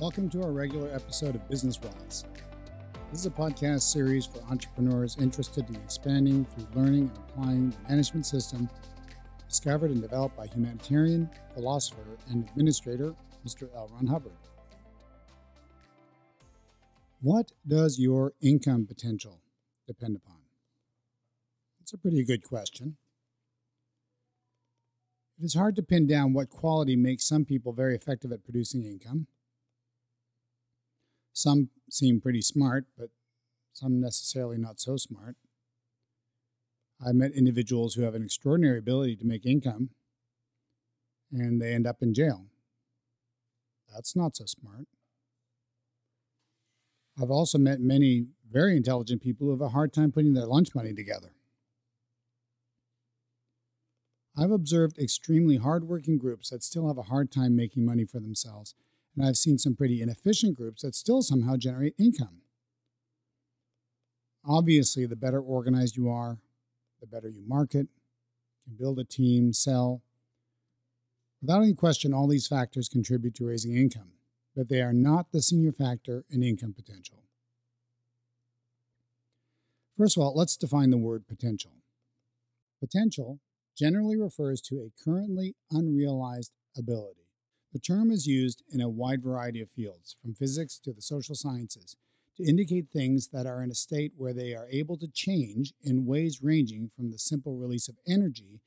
Welcome to our regular episode of Business Wise. This is a podcast series for entrepreneurs interested in expanding through learning and applying the management system discovered and developed by humanitarian, philosopher, and administrator Mr. L. Ron Hubbard. What does your income potential depend upon? It's a pretty good question. It is hard to pin down what quality makes some people very effective at producing income some seem pretty smart, but some necessarily not so smart. I've met individuals who have an extraordinary ability to make income and they end up in jail. That's not so smart. I've also met many very intelligent people who have a hard time putting their lunch money together. I've observed extremely hardworking groups that still have a hard time making money for themselves and I've seen some pretty inefficient groups that still somehow generate income. Obviously, the better organized you are, the better you market, can build a team, sell. Without any question, all these factors contribute to raising income, but they are not the senior factor in income potential. First of all, let's define the word potential. Potential generally refers to a currently unrealized ability. The term is used in a wide variety of fields, from physics to the social sciences, to indicate things that are in a state where they are able to change in ways ranging from the simple release of energy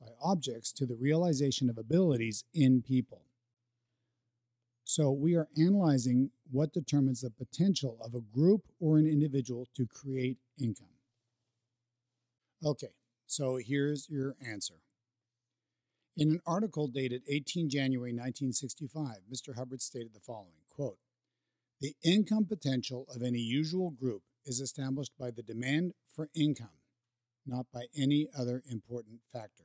by objects to the realization of abilities in people. So, we are analyzing what determines the potential of a group or an individual to create income. Okay, so here's your answer. In an article dated 18 January 1965, Mr. Hubbard stated the following quote, The income potential of any usual group is established by the demand for income, not by any other important factor.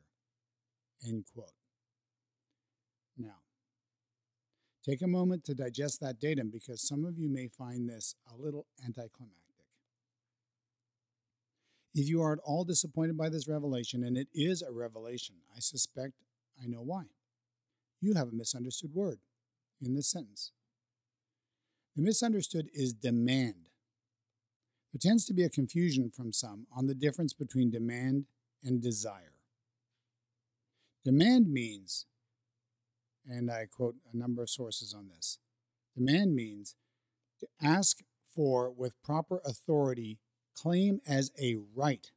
End quote. Now, take a moment to digest that datum because some of you may find this a little anticlimactic. If you are at all disappointed by this revelation, and it is a revelation, I suspect I know why. You have a misunderstood word in this sentence. The misunderstood is demand. There tends to be a confusion from some on the difference between demand and desire. Demand means, and I quote a number of sources on this demand means to ask for with proper authority, claim as a right.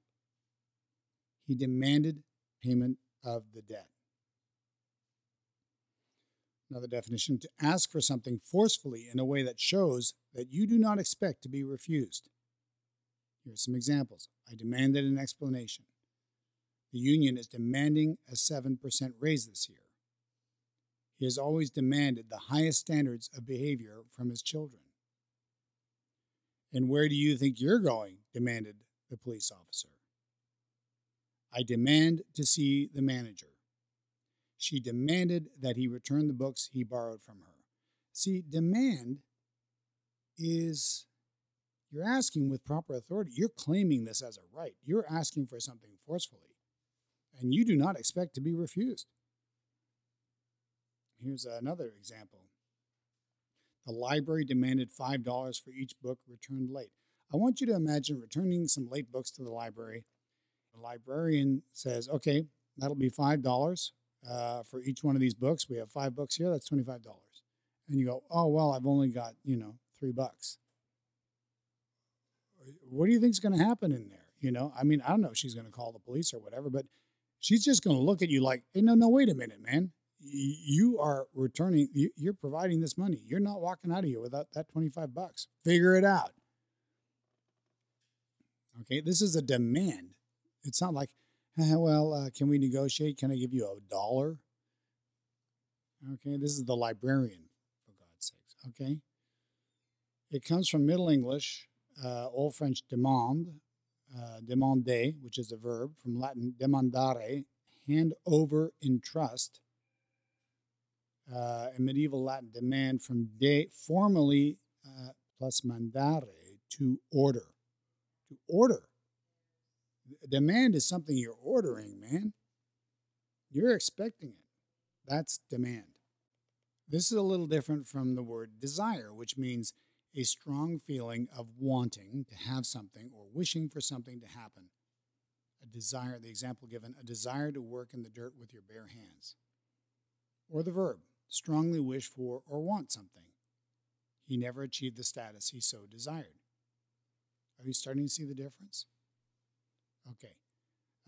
He demanded payment of the debt. Another definition to ask for something forcefully in a way that shows that you do not expect to be refused. Here are some examples. I demanded an explanation. The union is demanding a 7% raise this year. He has always demanded the highest standards of behavior from his children. And where do you think you're going? demanded the police officer. I demand to see the manager. She demanded that he return the books he borrowed from her. See, demand is you're asking with proper authority. You're claiming this as a right. You're asking for something forcefully, and you do not expect to be refused. Here's another example. The library demanded $5 for each book returned late. I want you to imagine returning some late books to the library. The librarian says, okay, that'll be $5 uh, for each one of these books. We have five books here. That's twenty five dollars. And you go, oh well, I've only got you know three bucks. What do you think's going to happen in there? You know, I mean, I don't know if she's going to call the police or whatever, but she's just going to look at you like, hey, no, no, wait a minute, man. You are returning. You're providing this money. You're not walking out of here without that twenty five bucks. Figure it out. Okay, this is a demand. It's not like well, uh, can we negotiate? Can I give you a dollar? Okay, this is the librarian, for God's sakes. Okay. It comes from Middle English, uh, Old French demande, uh, demander, which is a verb, from Latin demandare, hand over in trust. Uh, medieval Latin, demand from de, formally uh, plus mandare, to order. To order demand is something you're ordering, man. You're expecting it. That's demand. This is a little different from the word desire, which means a strong feeling of wanting to have something or wishing for something to happen. A desire, the example given, a desire to work in the dirt with your bare hands. Or the verb, strongly wish for or want something. He never achieved the status he so desired. Are you starting to see the difference? Okay.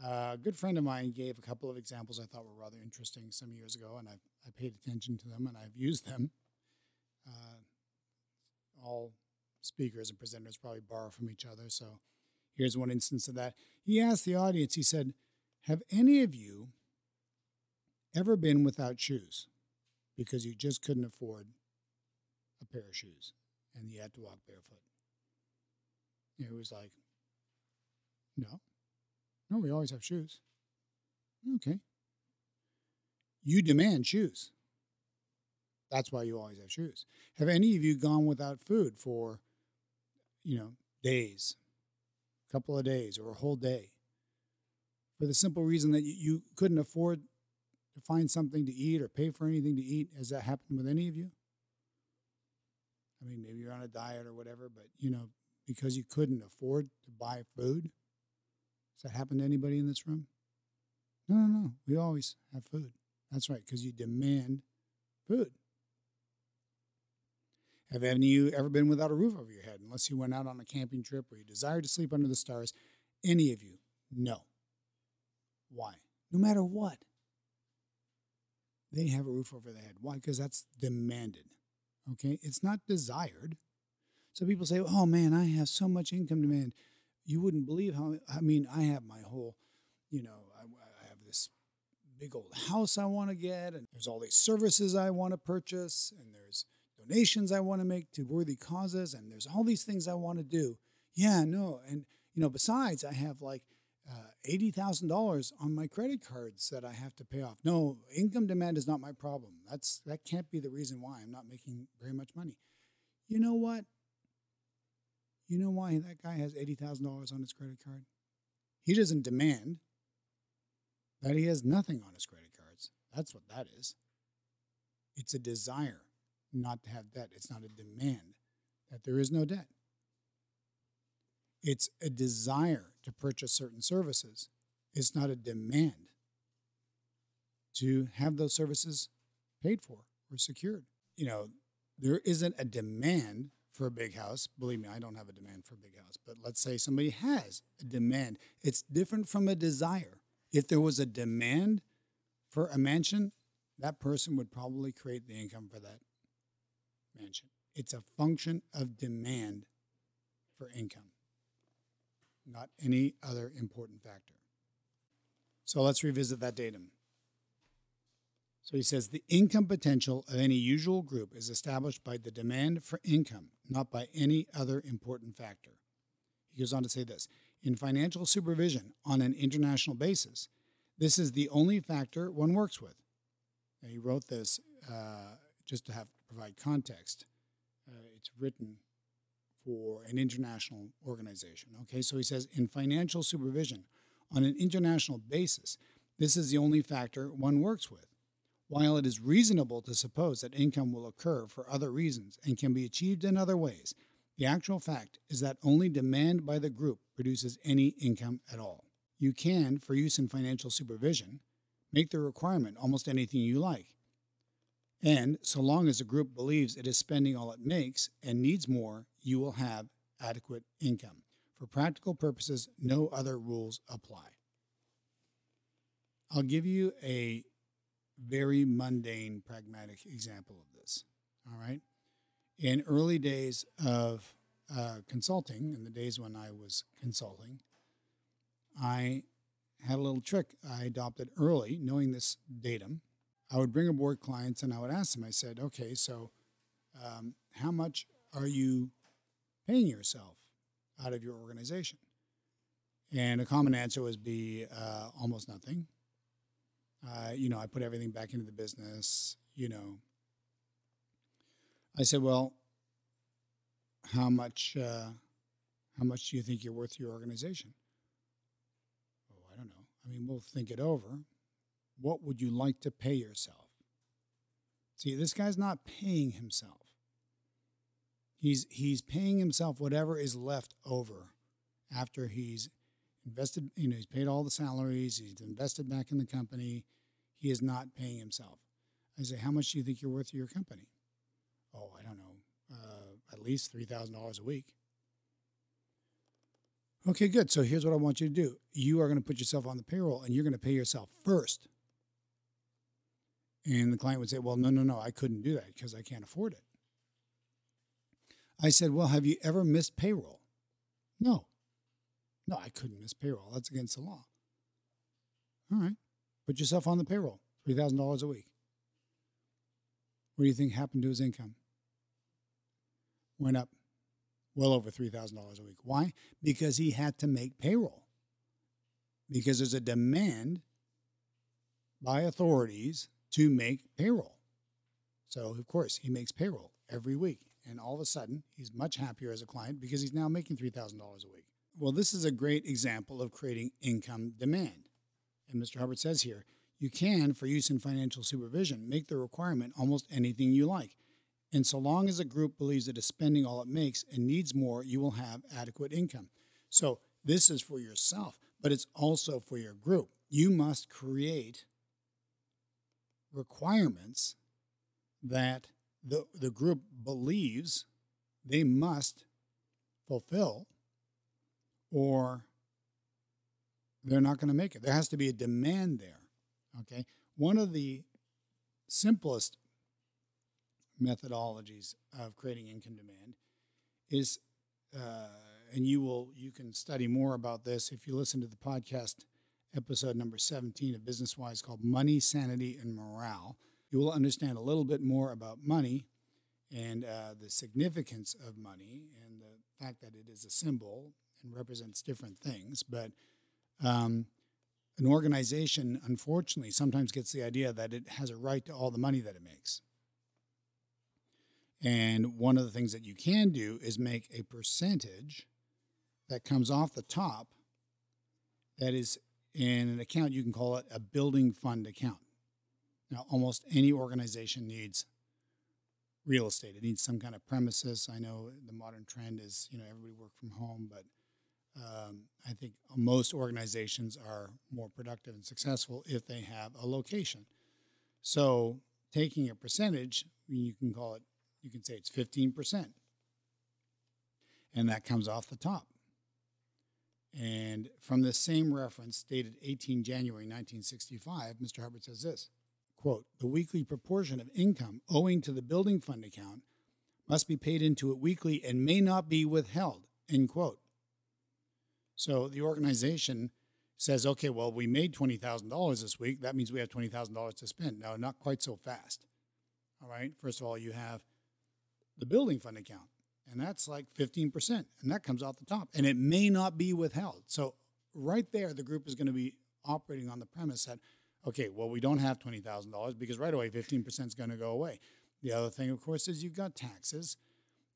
Uh, a good friend of mine gave a couple of examples I thought were rather interesting some years ago, and I've, I paid attention to them and I've used them. Uh, all speakers and presenters probably borrow from each other, so here's one instance of that. He asked the audience, he said, Have any of you ever been without shoes because you just couldn't afford a pair of shoes and you had to walk barefoot? It was like, No. No, we always have shoes. Okay. You demand shoes. That's why you always have shoes. Have any of you gone without food for, you know, days, a couple of days, or a whole day? For the simple reason that you couldn't afford to find something to eat or pay for anything to eat. Has that happened with any of you? I mean, maybe you're on a diet or whatever, but, you know, because you couldn't afford to buy food, does that happen to anybody in this room? No, no, no. We always have food. That's right, because you demand food. Have any of you ever been without a roof over your head, unless you went out on a camping trip or you desired to sleep under the stars? Any of you? No. Why? No matter what. They have a roof over their head. Why? Because that's demanded. Okay? It's not desired. So people say, oh man, I have so much income demand you wouldn't believe how I mean I have my whole, you know, I, I have this big old house I want to get, and there's all these services I want to purchase, and there's donations I want to make to worthy causes, and there's all these things I want to do. Yeah, no, and you know, besides I have like uh, eighty thousand dollars on my credit cards that I have to pay off. No, income demand is not my problem. That's that can't be the reason why I'm not making very much money. You know what? You know why that guy has $80,000 on his credit card? He doesn't demand that he has nothing on his credit cards. That's what that is. It's a desire not to have debt, it's not a demand that there is no debt. It's a desire to purchase certain services. It's not a demand to have those services paid for or secured. You know, there isn't a demand for a big house. Believe me, I don't have a demand for a big house, but let's say somebody has a demand. It's different from a desire. If there was a demand for a mansion, that person would probably create the income for that mansion. It's a function of demand for income, not any other important factor. So let's revisit that datum. So he says the income potential of any usual group is established by the demand for income, not by any other important factor. He goes on to say this in financial supervision on an international basis, this is the only factor one works with. Now, he wrote this uh, just to have to provide context. Uh, it's written for an international organization. Okay, so he says in financial supervision on an international basis, this is the only factor one works with. While it is reasonable to suppose that income will occur for other reasons and can be achieved in other ways, the actual fact is that only demand by the group produces any income at all. You can, for use in financial supervision, make the requirement almost anything you like. And so long as a group believes it is spending all it makes and needs more, you will have adequate income. For practical purposes, no other rules apply. I'll give you a very mundane, pragmatic example of this. All right. In early days of uh, consulting, in the days when I was consulting, I had a little trick I adopted early, knowing this datum. I would bring aboard clients and I would ask them, I said, okay, so um, how much are you paying yourself out of your organization? And a common answer would be uh, almost nothing. Uh, you know, I put everything back into the business, you know. I said, well, how much, uh, how much do you think you're worth your organization? Oh, I don't know. I mean, we'll think it over. What would you like to pay yourself? See, this guy's not paying himself. He's he's paying himself whatever is left over after he's invested, you know, he's paid all the salaries, he's invested back in the company. He is not paying himself. I say, how much do you think you're worth to your company? Oh, I don't know, uh, at least $3,000 a week. Okay, good. So here's what I want you to do you are going to put yourself on the payroll and you're going to pay yourself first. And the client would say, Well, no, no, no, I couldn't do that because I can't afford it. I said, Well, have you ever missed payroll? No. No, I couldn't miss payroll. That's against the law. All right. Put yourself on the payroll, $3,000 a week. What do you think happened to his income? Went up well over $3,000 a week. Why? Because he had to make payroll. Because there's a demand by authorities to make payroll. So, of course, he makes payroll every week. And all of a sudden, he's much happier as a client because he's now making $3,000 a week. Well, this is a great example of creating income demand. And Mr. Hubbard says here, you can, for use in financial supervision, make the requirement almost anything you like. And so long as a group believes it is spending all it makes and needs more, you will have adequate income. So this is for yourself, but it's also for your group. You must create requirements that the, the group believes they must fulfill or they're not going to make it. There has to be a demand there. Okay. One of the simplest methodologies of creating income demand is, uh, and you will you can study more about this if you listen to the podcast episode number 17 of Business Wise called Money, Sanity, and Morale. You will understand a little bit more about money and uh, the significance of money and the fact that it is a symbol and represents different things. But um, an organization, unfortunately, sometimes gets the idea that it has a right to all the money that it makes. And one of the things that you can do is make a percentage that comes off the top that is in an account, you can call it a building fund account. Now, almost any organization needs real estate. It needs some kind of premises. I know the modern trend is, you know, everybody work from home, but um, I think most organizations are more productive and successful if they have a location. So, taking a percentage, you can call it you can say it's 15%. And that comes off the top. And from the same reference dated 18 January 1965, Mr. Hubbard says this quote, the weekly proportion of income owing to the building fund account must be paid into it weekly and may not be withheld, end quote. So the organization says, okay, well, we made $20,000 this week. That means we have $20,000 to spend. No, not quite so fast. All right. First of all, you have the building fund account. And that's like 15%. And that comes out the top. And it may not be withheld. So, right there, the group is going to be operating on the premise that, okay, well, we don't have $20,000 because right away 15% is going to go away. The other thing, of course, is you've got taxes.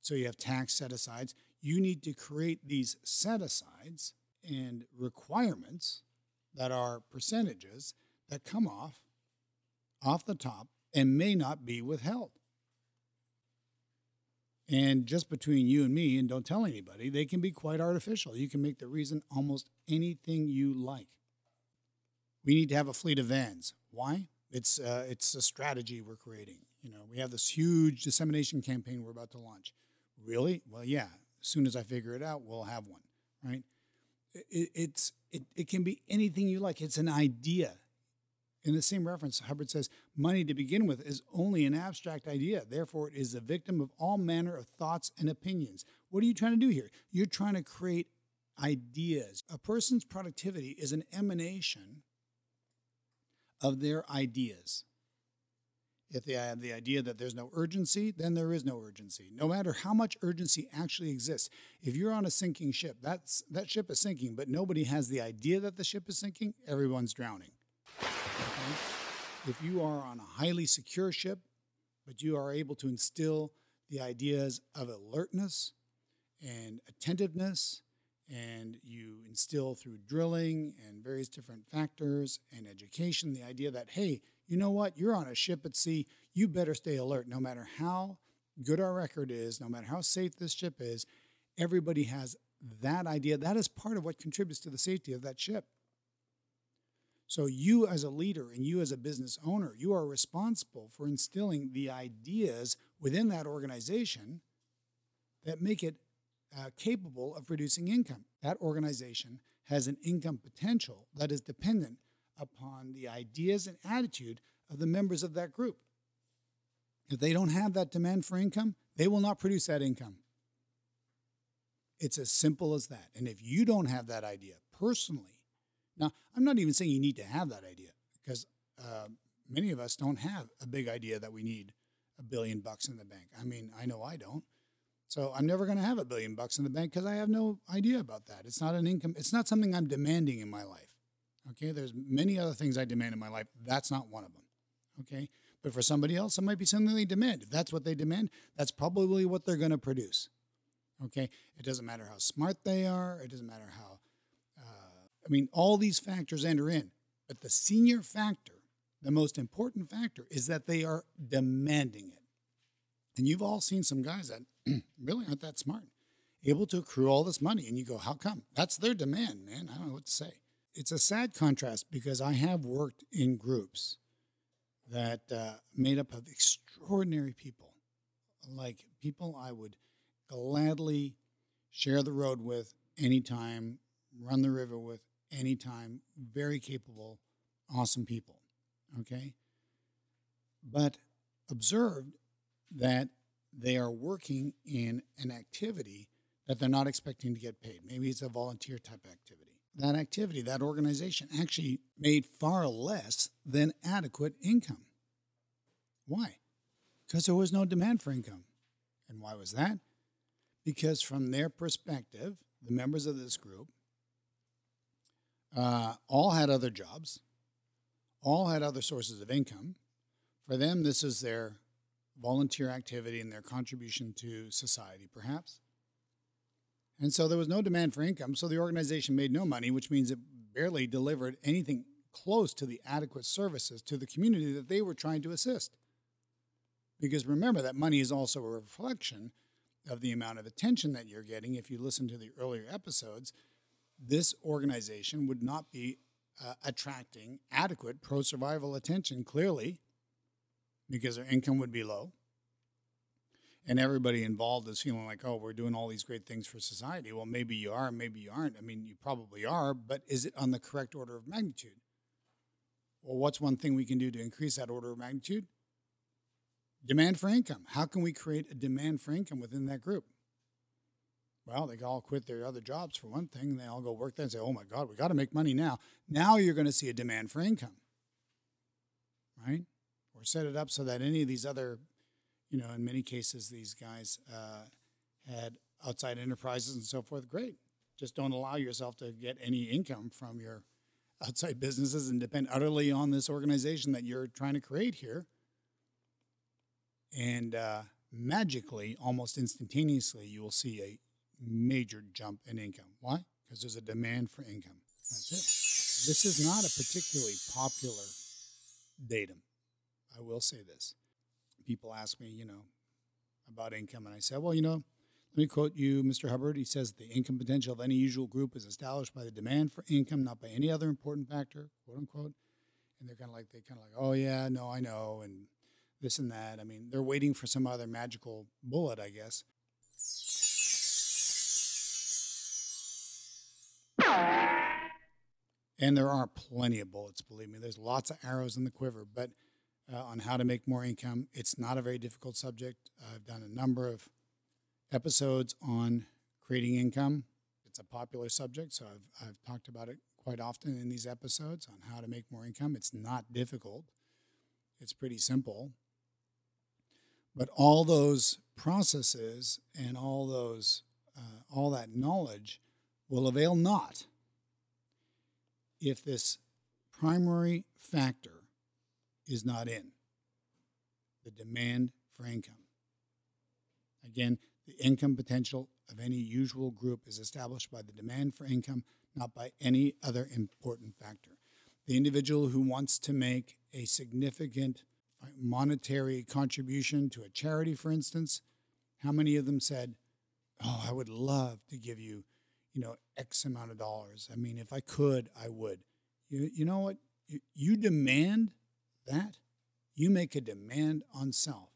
So, you have tax set asides. You need to create these set asides and requirements that are percentages that come off off the top and may not be withheld. And just between you and me, and don't tell anybody, they can be quite artificial. You can make the reason almost anything you like. We need to have a fleet of vans. Why? It's uh, it's a strategy we're creating. You know, we have this huge dissemination campaign we're about to launch. Really? Well, yeah. As soon as I figure it out, we'll have one. Right? It, it's it, it can be anything you like. It's an idea. In the same reference, Hubbard says, money to begin with is only an abstract idea. Therefore, it is the victim of all manner of thoughts and opinions. What are you trying to do here? You're trying to create ideas. A person's productivity is an emanation of their ideas. If they have uh, the idea that there's no urgency, then there is no urgency. No matter how much urgency actually exists, if you're on a sinking ship, that's, that ship is sinking, but nobody has the idea that the ship is sinking, everyone's drowning. If you are on a highly secure ship, but you are able to instill the ideas of alertness and attentiveness and you instill through drilling and various different factors and education the idea that, hey, you know what? You're on a ship at sea. You better stay alert no matter how good our record is, no matter how safe this ship is. Everybody has that idea. That is part of what contributes to the safety of that ship. So, you as a leader and you as a business owner, you are responsible for instilling the ideas within that organization that make it uh, capable of producing income. That organization has an income potential that is dependent upon the ideas and attitude of the members of that group. If they don't have that demand for income, they will not produce that income. It's as simple as that. And if you don't have that idea personally, now I'm not even saying you need to have that idea because uh, many of us don't have a big idea that we need a billion bucks in the bank. I mean, I know I don't. So I'm never going to have a billion bucks in the bank because I have no idea about that. It's not an income. It's not something I'm demanding in my life. Okay, there's many other things I demand in my life. That's not one of them. Okay, but for somebody else, it might be something they demand. If that's what they demand, that's probably what they're going to produce. Okay, it doesn't matter how smart they are. It doesn't matter how. Uh, I mean, all these factors enter in, but the senior factor, the most important factor, is that they are demanding it. And you've all seen some guys that really aren't that smart, able to accrue all this money, and you go, "How come?" That's their demand, man. I don't know what to say it's a sad contrast because I have worked in groups that uh, made up of extraordinary people, like people I would gladly share the road with anytime, run the river with anytime, very capable, awesome people. Okay? But observed that they are working in an activity that they're not expecting to get paid. Maybe it's a volunteer type activity that activity, that organization actually made far less than adequate income. Why? Because there was no demand for income. And why was that? Because from their perspective, the members of this group uh, all had other jobs, all had other sources of income. For them, this is their volunteer activity and their contribution to society, perhaps. And so there was no demand for income. So the organization made no money, which means it barely delivered anything close to the adequate services to the community that they were trying to assist. Because remember, that money is also a reflection of the amount of attention that you're getting. If you listen to the earlier episodes, this organization would not be uh, attracting adequate pro survival attention, clearly, because their income would be low and everybody involved is feeling like, oh, we're doing all these great things for society. Well, maybe you are, maybe you aren't. I mean, you probably are, but is it on the correct order of magnitude? Well, what's one thing we can do to increase that order of magnitude? Demand for income. How can we create a demand for income within that group? Well, they all quit their other jobs for one thing, and they all go work there and say, oh my God, we got to make money now. Now you're going to see a demand for income, right? Or set it up so that any of these other you know, in many cases, these guys uh, had outside enterprises and so forth. Great. Just don't allow yourself to get any income from your outside businesses and depend utterly on this organization that you're trying to create here. And uh, magically, almost instantaneously, you will see a major jump in income. Why? Because there's a demand for income. That's it. This is not a particularly popular datum. I will say this people ask me, you know, about income, and I said, well, you know, let me quote you, Mr. Hubbard. He says the income potential of any usual group is established by the demand for income, not by any other important factor, quote unquote. And they're kind of like, they kind of like, oh yeah, no, I know, and this and that. I mean, they're waiting for some other magical bullet, I guess. And there are plenty of bullets, believe me. There's lots of arrows in the quiver, but uh, on how to make more income. It's not a very difficult subject. I've done a number of episodes on creating income. It's a popular subject, so I've, I've talked about it quite often in these episodes on how to make more income. It's not difficult, it's pretty simple. But all those processes and all those uh, all that knowledge will avail not if this primary factor is not in the demand for income. Again, the income potential of any usual group is established by the demand for income, not by any other important factor. The individual who wants to make a significant uh, monetary contribution to a charity, for instance, how many of them said, Oh, I would love to give you, you know, X amount of dollars. I mean, if I could, I would. You, you know what? You, you demand that. You make a demand on self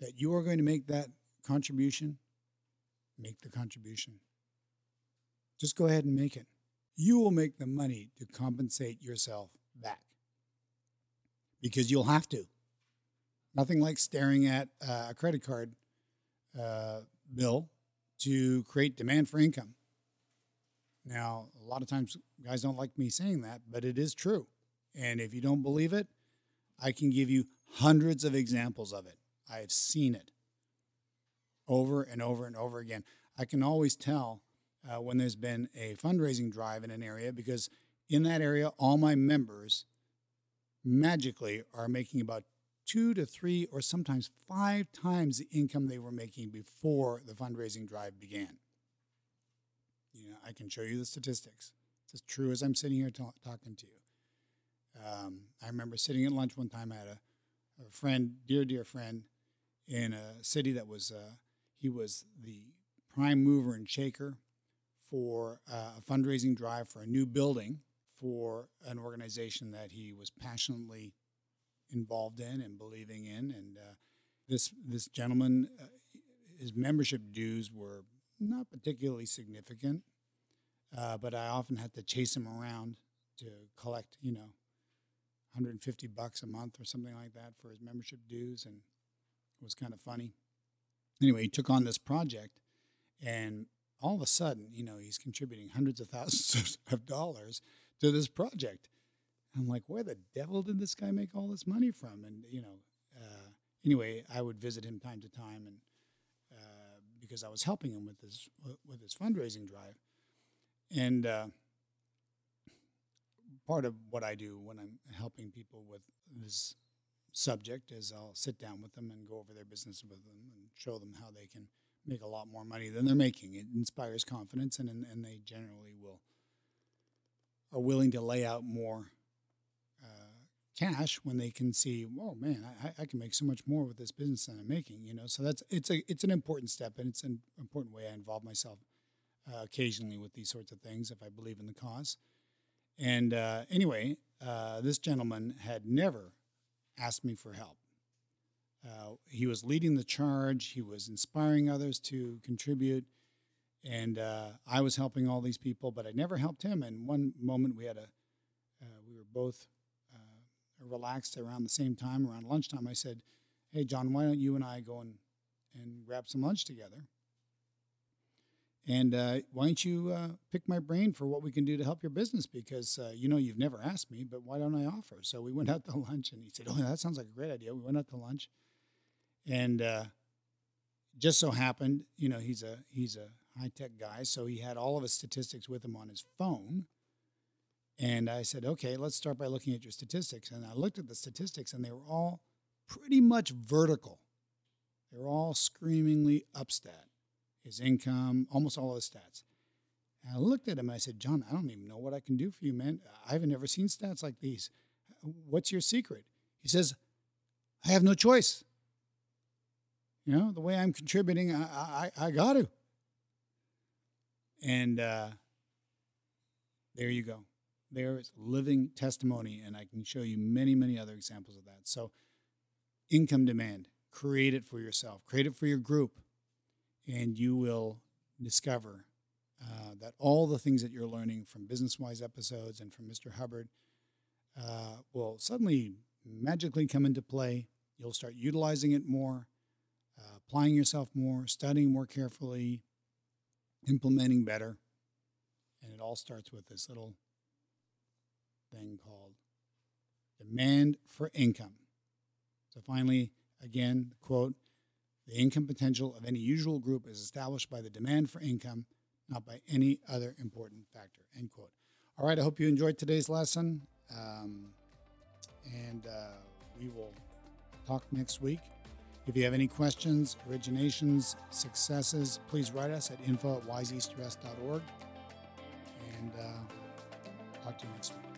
that you are going to make that contribution. Make the contribution. Just go ahead and make it. You will make the money to compensate yourself back because you'll have to. Nothing like staring at uh, a credit card uh, bill to create demand for income. Now, a lot of times guys don't like me saying that, but it is true. And if you don't believe it, I can give you hundreds of examples of it. I have seen it over and over and over again. I can always tell uh, when there's been a fundraising drive in an area because in that area, all my members magically are making about two to three or sometimes five times the income they were making before the fundraising drive began. You know, I can show you the statistics. It's as true as I'm sitting here ta- talking to you. Um, I remember sitting at lunch one time. I had a, a friend, dear, dear friend, in a city that was, uh, he was the prime mover and shaker for uh, a fundraising drive for a new building for an organization that he was passionately involved in and believing in. And uh, this this gentleman, uh, his membership dues were not particularly significant, uh, but I often had to chase him around to collect, you know, 150 bucks a month or something like that for his membership dues, and it was kind of funny. Anyway, he took on this project, and all of a sudden, you know, he's contributing hundreds of thousands of dollars to this project. I'm like, where the devil did this guy make all this money from? And you know, uh, anyway, I would visit him time to time, and uh, because I was helping him with his with his fundraising drive, and uh, part of what I do when I'm helping people with this subject is I'll sit down with them and go over their business with them and show them how they can make a lot more money than they're making. It inspires confidence, and and they generally will are willing to lay out more cash when they can see, oh man, I, I can make so much more with this business than I'm making. You know, so that's it's a it's an important step, and it's an important way I involve myself uh, occasionally with these sorts of things if I believe in the cause. And uh, anyway, uh, this gentleman had never asked me for help. Uh, he was leading the charge. He was inspiring others to contribute, and uh, I was helping all these people. But I never helped him. And one moment we had a, uh, we were both relaxed around the same time, around lunchtime, I said, Hey, John, why don't you and I go and, and grab some lunch together? And uh, why don't you uh, pick my brain for what we can do to help your business? Because uh, you know you've never asked me, but why don't I offer? So we went out to lunch, and he said, "Oh, that sounds like a great idea." We went out to lunch, and uh, just so happened, you know, he's a he's a high tech guy, so he had all of his statistics with him on his phone. And I said, okay, let's start by looking at your statistics. And I looked at the statistics, and they were all pretty much vertical. They were all screamingly upstat. His income, almost all of his stats. And I looked at him and I said, John, I don't even know what I can do for you, man. I haven't ever seen stats like these. What's your secret? He says, I have no choice. You know, the way I'm contributing, I, I, I got to. And uh, there you go. There is living testimony, and I can show you many, many other examples of that. So, income demand, create it for yourself, create it for your group, and you will discover uh, that all the things that you're learning from Business Wise episodes and from Mr. Hubbard uh, will suddenly magically come into play. You'll start utilizing it more, uh, applying yourself more, studying more carefully, implementing better. And it all starts with this little thing called demand for income. So finally, again, quote, the income potential of any usual group is established by the demand for income, not by any other important factor, end quote. All right, I hope you enjoyed today's lesson. Um, and uh, we will talk next week. If you have any questions, originations, successes, please write us at info at wiseeastwest.org. And uh, talk to you next week.